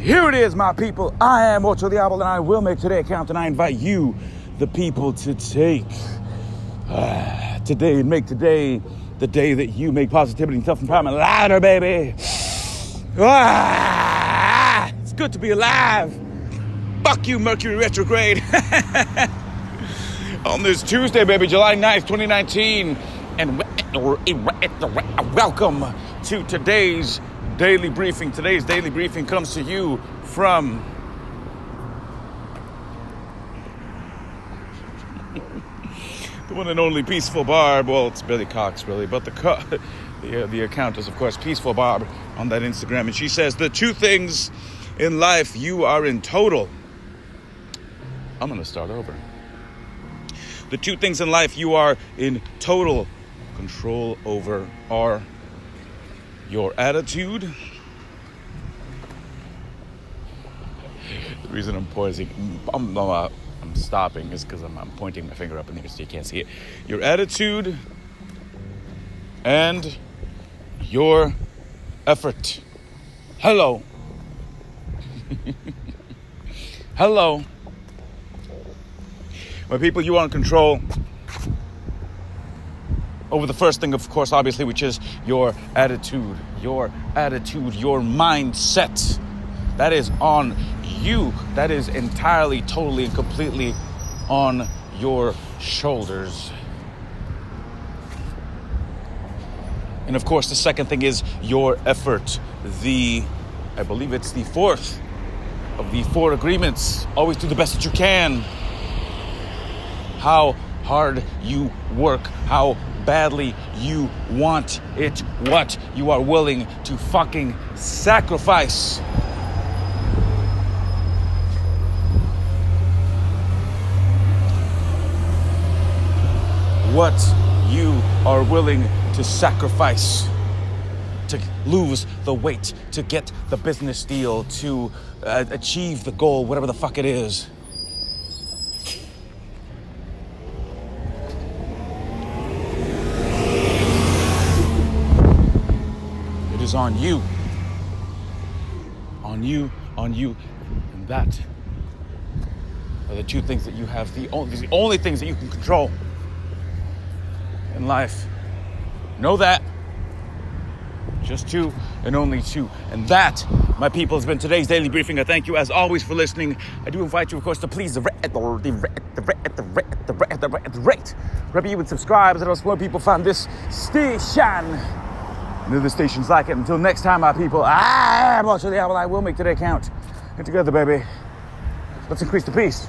Here it is, my people. I am Ocho Diablo, and I will make today count, and I invite you, the people, to take uh, today and make today the day that you make positivity and self-empowerment louder, baby. Ah, it's good to be alive. Fuck you, Mercury retrograde. On this Tuesday, baby, July 9th, 2019. And welcome to today's daily briefing. Today's daily briefing comes to you from the one and only Peaceful Barb. Well, it's Billy Cox, really, but the co- the, uh, the account is, of course, Peaceful Barb on that Instagram, and she says the two things in life you are in total. I'm gonna start over. The two things in life you are in total control over are your attitude. The reason I'm poising, I'm, uh, I'm stopping is because I'm, I'm, pointing my finger up in the air so you can't see it. Your attitude and your effort. Hello. Hello. My people, you want to control over the first thing, of course, obviously, which is your attitude, your attitude, your mindset. That is on you. That is entirely, totally, and completely on your shoulders. And of course, the second thing is your effort. The, I believe it's the fourth of the four agreements. Always do the best that you can. How hard you work, how badly you want it, what you are willing to fucking sacrifice. What you are willing to sacrifice to lose the weight, to get the business deal, to uh, achieve the goal, whatever the fuck it is. Is on you. On you, on you. And that are the two things that you have, the only, the only things that you can control in life. Know that. Just two and only two. And that, my people, has been today's daily briefing. I thank you as always for listening. I do invite you, of course, to please the rate, the rate, the rate, the rate, the rate, the rate, the rate. Wherever you would subscribe, so that more people find this station and other stations like it. Until next time, my people, I am Ocho Diablo. I will make today count. Get together, baby. Let's increase the peace.